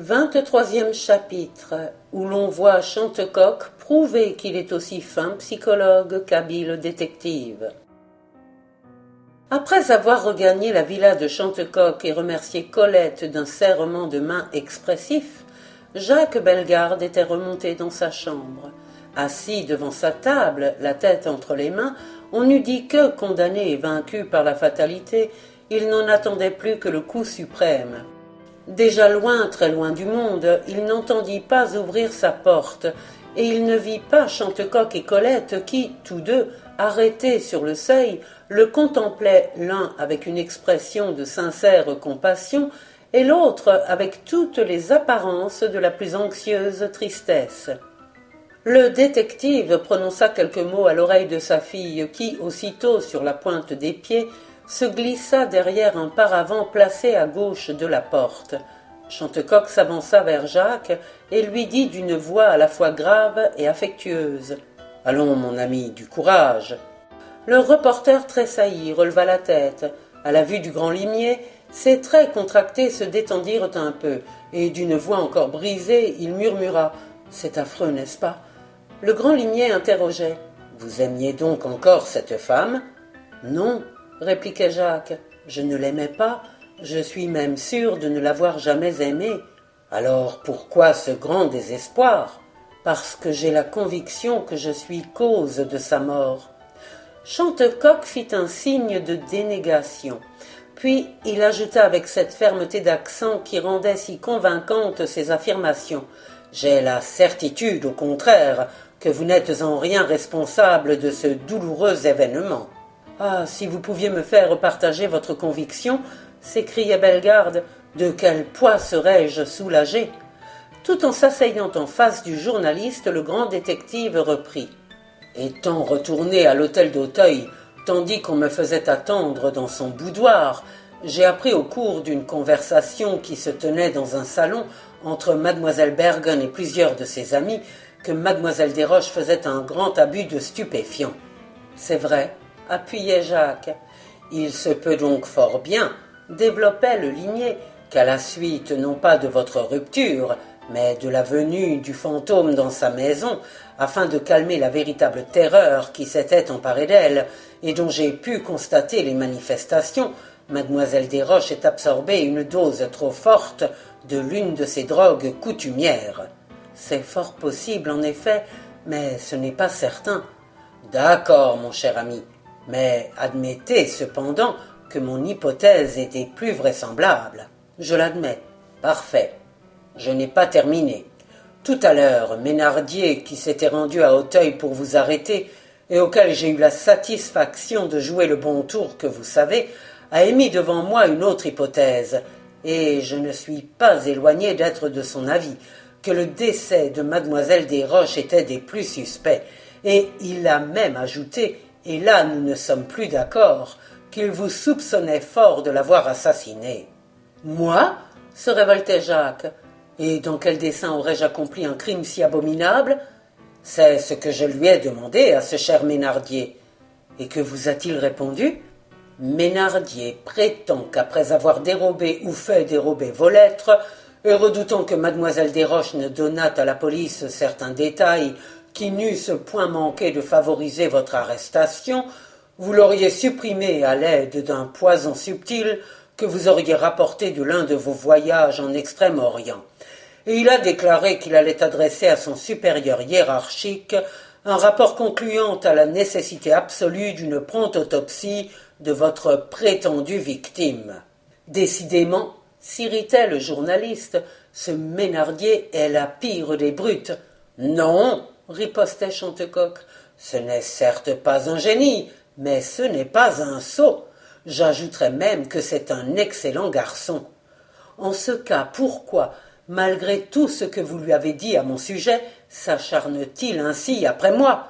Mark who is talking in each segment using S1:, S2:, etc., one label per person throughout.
S1: Vingt-troisième chapitre, où l'on voit Chantecoq prouver qu'il est aussi fin psychologue qu'habile détective. Après avoir regagné la villa de Chantecoq et remercié Colette d'un serrement de main expressif, Jacques Bellegarde était remonté dans sa chambre. Assis devant sa table, la tête entre les mains, on eût dit que, condamné et vaincu par la fatalité, il n'en attendait plus que le coup suprême. Déjà loin, très loin du monde, il n'entendit pas ouvrir sa porte, et il ne vit pas Chantecoq et Colette qui, tous deux, arrêtés sur le seuil, le contemplaient l'un avec une expression de sincère compassion, et l'autre avec toutes les apparences de la plus anxieuse tristesse. Le détective prononça quelques mots à l'oreille de sa fille, qui, aussitôt sur la pointe des pieds, se glissa derrière un paravent placé à gauche de la porte. Chantecoq s'avança vers Jacques et lui dit d'une voix à la fois grave et affectueuse. Allons, mon ami, du courage. Le reporter tressaillit, releva la tête. À la vue du grand limier, ses traits contractés se détendirent un peu, et d'une voix encore brisée, il murmura. C'est affreux, n'est-ce pas? Le grand limier interrogeait. Vous aimiez donc encore cette femme? Non, répliquait Jacques. Je ne l'aimais pas, je suis même sûr de ne l'avoir jamais aimée. Alors pourquoi ce grand désespoir? Parce que j'ai la conviction que je suis cause de sa mort. Chantecoq fit un signe de dénégation. Puis il ajouta avec cette fermeté d'accent qui rendait si convaincantes ses affirmations. J'ai la certitude, au contraire, que vous n'êtes en rien responsable de ce douloureux événement. Ah, si vous pouviez me faire partager votre conviction, s'écriait Bellegarde, de quel poids serais-je soulagé? Tout en s'asseyant en face du journaliste, le grand détective reprit. Étant retourné à l'hôtel d'Auteuil, tandis qu'on me faisait attendre dans son boudoir, j'ai appris au cours d'une conversation qui se tenait dans un salon entre mademoiselle Bergen et plusieurs de ses amis que mademoiselle Desroches faisait un grand abus de stupéfiants. C'est vrai, appuyait Jacques. Il se peut donc fort bien, développait le ligné, qu'à la suite non pas de votre rupture, mais de la venue du fantôme dans sa maison, afin de calmer la véritable terreur qui s'était emparée d'elle, et dont j'ai pu constater les manifestations, mademoiselle Desroches est absorbée une dose trop forte de l'une de ces drogues coutumières. C'est fort possible, en effet, mais ce n'est pas certain. D'accord, mon cher ami, mais admettez cependant que mon hypothèse était plus vraisemblable. Je l'admets. Parfait. Je n'ai pas terminé. Tout à l'heure, Ménardier, qui s'était rendu à Auteuil pour vous arrêter, et auquel j'ai eu la satisfaction de jouer le bon tour que vous savez, a émis devant moi une autre hypothèse, et je ne suis pas éloigné d'être de son avis, que le décès de mademoiselle Desroches était des plus suspects, et il a même ajouté et là nous ne sommes plus d'accord, qu'il vous soupçonnait fort de l'avoir assassiné. Moi se révoltait Jacques. Et dans quel dessein aurais-je accompli un crime si abominable? C'est ce que je lui ai demandé à ce cher Ménardier. Et que vous a-t-il répondu? Ménardier prétend qu'après avoir dérobé ou fait dérober vos lettres, et redoutant que mademoiselle Desroches ne donnât à la police certains détails n'eussent point manqué de favoriser votre arrestation, vous l'auriez supprimé à l'aide d'un poison subtil que vous auriez rapporté de l'un de vos voyages en Extrême-Orient. Et il a déclaré qu'il allait adresser à son supérieur hiérarchique un rapport concluant à la nécessité absolue d'une prompte autopsie de votre prétendue victime. Décidément, s'irritait le journaliste, ce Ménardier est la pire des brutes. Non, ripostait Chantecoq. Ce n'est certes pas un génie, mais ce n'est pas un sot. J'ajouterais même que c'est un excellent garçon. En ce cas, pourquoi, malgré tout ce que vous lui avez dit à mon sujet, s'acharne-t-il ainsi après moi?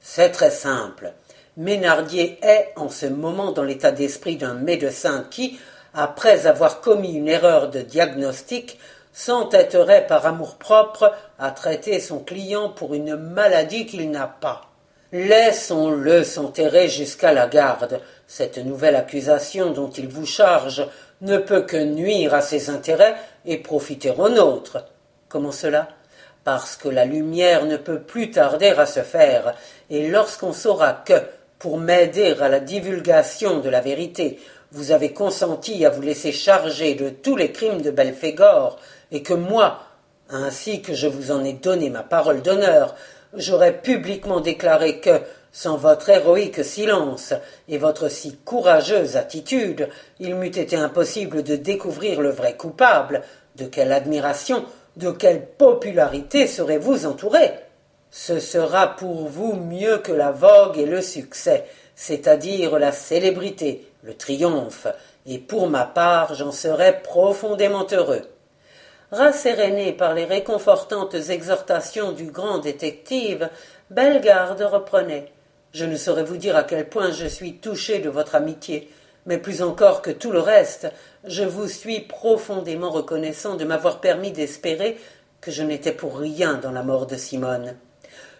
S1: C'est très simple. Ménardier est en ce moment dans l'état d'esprit d'un médecin qui, après avoir commis une erreur de diagnostic, s'entêterait par amour-propre à traiter son client pour une maladie qu'il n'a pas. Laissons-le s'enterrer jusqu'à la garde. Cette nouvelle accusation dont il vous charge ne peut que nuire à ses intérêts et profiter aux nôtres. Comment cela? Parce que la lumière ne peut plus tarder à se faire, et lorsqu'on saura que, pour m'aider à la divulgation de la vérité, vous avez consenti à vous laisser charger de tous les crimes de Belphégor, et que moi, ainsi que je vous en ai donné ma parole d'honneur, j'aurais publiquement déclaré que, sans votre héroïque silence et votre si courageuse attitude, il m'eût été impossible de découvrir le vrai coupable. De quelle admiration, de quelle popularité serez-vous entouré? Ce sera pour vous mieux que la vogue et le succès, c'est-à-dire la célébrité, le triomphe, et pour ma part j'en serai profondément heureux. Rasséréné par les réconfortantes exhortations du grand détective, Bellegarde reprenait. Je ne saurais vous dire à quel point je suis touché de votre amitié, mais plus encore que tout le reste, je vous suis profondément reconnaissant de m'avoir permis d'espérer que je n'étais pour rien dans la mort de Simone.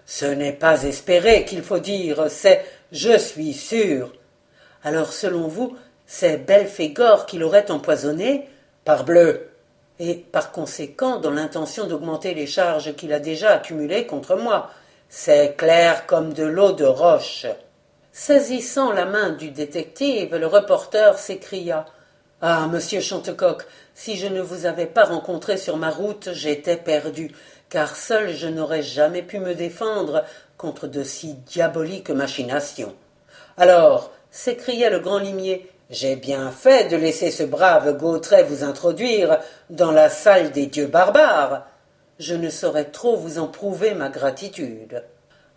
S1: Ce n'est pas espérer qu'il faut dire, c'est je suis sûr. Alors, selon vous, c'est Belphégor qui l'aurait empoisonné Parbleu Et par conséquent, dans l'intention d'augmenter les charges qu'il a déjà accumulées contre moi. C'est clair comme de l'eau de roche. Saisissant la main du détective, le reporter s'écria. Ah. Monsieur Chantecoq, si je ne vous avais pas rencontré sur ma route, j'étais perdu, car seul je n'aurais jamais pu me défendre contre de si diaboliques machinations. Alors, s'écria le grand limier, j'ai bien fait de laisser ce brave Gautret vous introduire dans la salle des dieux barbares. Je ne saurais trop vous en prouver ma gratitude.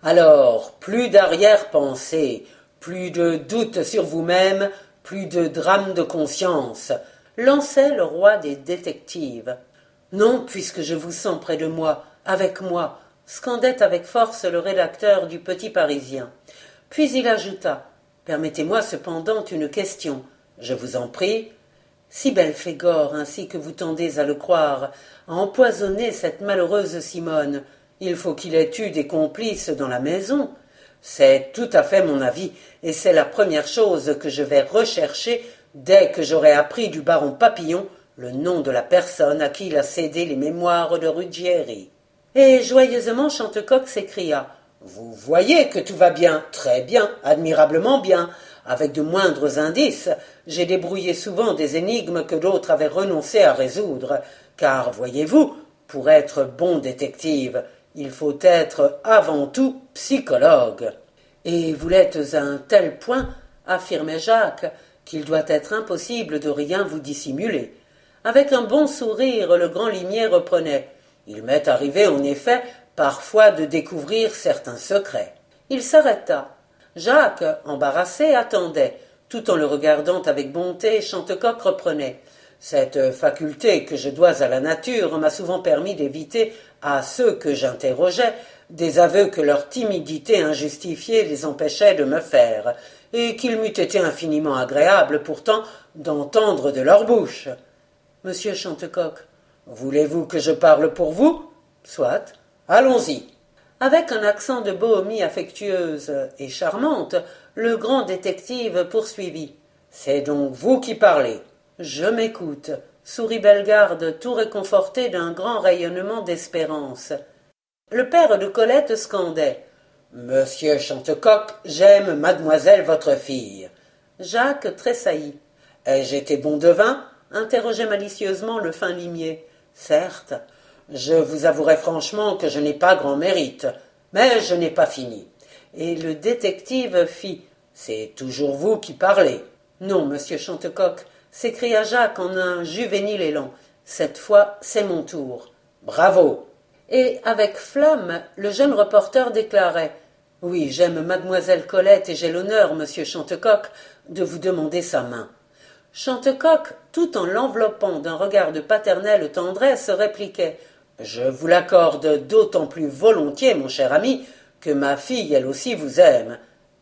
S1: Alors, plus d'arrière-pensée, plus de doute sur vous-même, plus de drame de conscience, lançait le roi des détectives. Non, puisque je vous sens près de moi, avec moi, scandait avec force le rédacteur du Petit Parisien. Puis il ajouta Permettez-moi cependant une question. Je vous en prie. Si Belphégor, ainsi que vous tendez à le croire, a empoisonné cette malheureuse Simone, il faut qu'il ait eu des complices dans la maison. C'est tout à fait mon avis, et c'est la première chose que je vais rechercher dès que j'aurai appris du baron Papillon le nom de la personne à qui il a cédé les mémoires de Ruggieri. Et joyeusement Chantecoq s'écria. Vous voyez que tout va bien, très bien, admirablement bien. Avec de moindres indices, j'ai débrouillé souvent des énigmes que d'autres avaient renoncé à résoudre, car, voyez-vous, pour être bon détective, il faut être avant tout psychologue. Et vous l'êtes à un tel point, affirmait Jacques, qu'il doit être impossible de rien vous dissimuler. Avec un bon sourire, le grand limier reprenait. Il m'est arrivé, en effet, parfois de découvrir certains secrets. Il s'arrêta. Jacques, embarrassé, attendait. Tout en le regardant avec bonté, Chantecoq reprenait. Cette faculté que je dois à la nature m'a souvent permis d'éviter à ceux que j'interrogeais des aveux que leur timidité injustifiée les empêchait de me faire, et qu'il m'eût été infiniment agréable pourtant d'entendre de leur bouche. Monsieur Chantecoq, voulez-vous que je parle pour vous? Soit. Allons-y. Avec un accent de bohomie affectueuse et charmante, le grand détective poursuivit. C'est donc vous qui parlez. Je m'écoute, sourit Bellegarde, tout réconforté d'un grand rayonnement d'espérance. Le père de Colette scandait. Monsieur Chantecoq, j'aime mademoiselle votre fille. Jacques tressaillit. Ai-je été bon devin? interrogeait malicieusement le fin limier. Certes, je vous avouerai franchement que je n'ai pas grand mérite, mais je n'ai pas fini. Et le détective fit. C'est toujours vous qui parlez. Non, monsieur Chantecoq, s'écria Jacques en un juvénile élan. Cette fois, c'est mon tour. Bravo. Et avec flamme, le jeune reporter déclarait. Oui, j'aime mademoiselle Colette et j'ai l'honneur, monsieur Chantecoq, de vous demander sa main. Chantecoq, tout en l'enveloppant d'un regard de paternelle tendresse, répliquait. Je vous l'accorde d'autant plus volontiers, mon cher ami, que ma fille, elle aussi, vous aime.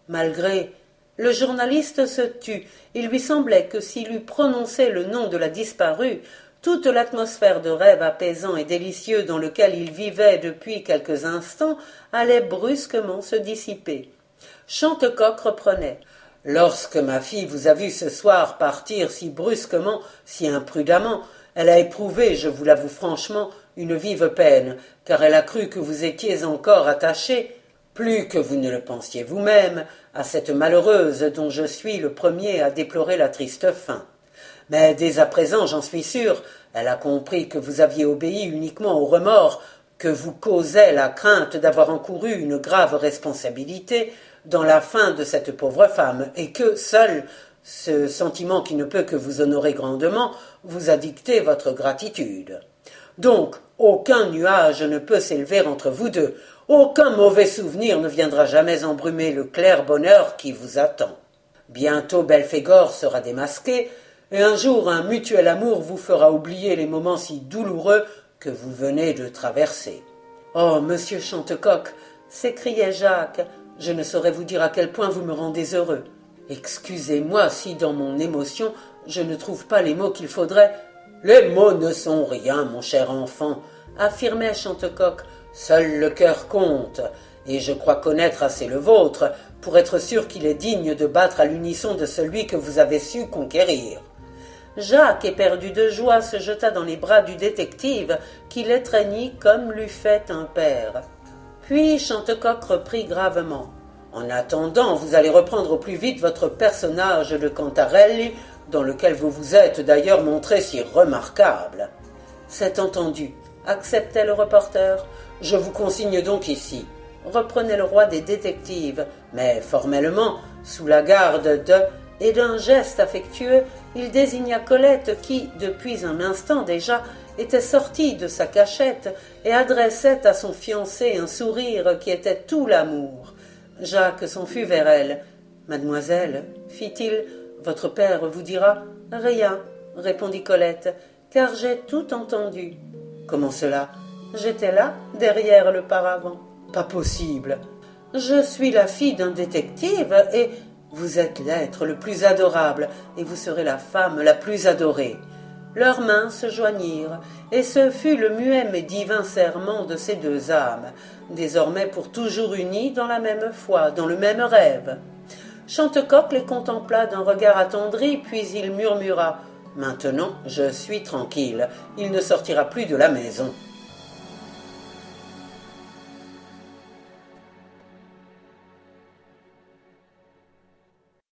S1: Malgré le journaliste se tut. Il lui semblait que s'il eût prononcé le nom de la disparue, toute l'atmosphère de rêve apaisant et délicieux dans lequel il vivait depuis quelques instants allait brusquement se dissiper. Chantecoq reprenait. Lorsque ma fille vous a vu ce soir partir si brusquement, si imprudemment, Elle a éprouvé, je vous l'avoue franchement, une vive peine, car elle a cru que vous étiez encore attaché, plus que vous ne le pensiez vous-même, à cette malheureuse dont je suis le premier à déplorer la triste fin. Mais dès à présent, j'en suis sûr, elle a compris que vous aviez obéi uniquement au remords que vous causait la crainte d'avoir encouru une grave responsabilité dans la fin de cette pauvre femme, et que seul ce sentiment qui ne peut que vous honorer grandement vous a dicté votre gratitude. Donc, aucun nuage ne peut s'élever entre vous deux, aucun mauvais souvenir ne viendra jamais embrumer le clair bonheur qui vous attend. Bientôt Belphégor sera démasqué, et un jour un mutuel amour vous fera oublier les moments si douloureux que vous venez de traverser. Oh, monsieur Chantecoq, s'écriait Jacques, je ne saurais vous dire à quel point vous me rendez heureux. Excusez-moi si dans mon émotion je ne trouve pas les mots qu'il faudrait. Les mots ne sont rien, mon cher enfant, affirmait Chantecoq. Seul le cœur compte, et je crois connaître assez le vôtre pour être sûr qu'il est digne de battre à l'unisson de celui que vous avez su conquérir. Jacques, éperdu de joie, se jeta dans les bras du détective, qui l'étreignit comme l'eût fait un père. Puis Chantecoq reprit gravement. En attendant, vous allez reprendre au plus vite votre personnage de Cantarelli, dans lequel vous vous êtes d'ailleurs montré si remarquable. C'est entendu, acceptait le reporter. Je vous consigne donc ici. Reprenait le roi des détectives, mais formellement, sous la garde de et d'un geste affectueux, il désigna Colette qui, depuis un instant déjà, était sortie de sa cachette et adressait à son fiancé un sourire qui était tout l'amour. Jacques s'enfuit vers elle. Mademoiselle, fit-il, votre père vous dira Rien, répondit Colette, car j'ai tout entendu. Comment cela? J'étais là, derrière le paravent. Pas possible. Je suis la fille d'un détective et vous êtes l'être le plus adorable, et vous serez la femme la plus adorée. Leurs mains se joignirent, et ce fut le muet mais divin serment de ces deux âmes, désormais pour toujours unies dans la même foi, dans le même rêve. Chantecoq les contempla d'un regard attendri, puis il murmura Maintenant je suis tranquille, il ne sortira plus de la maison.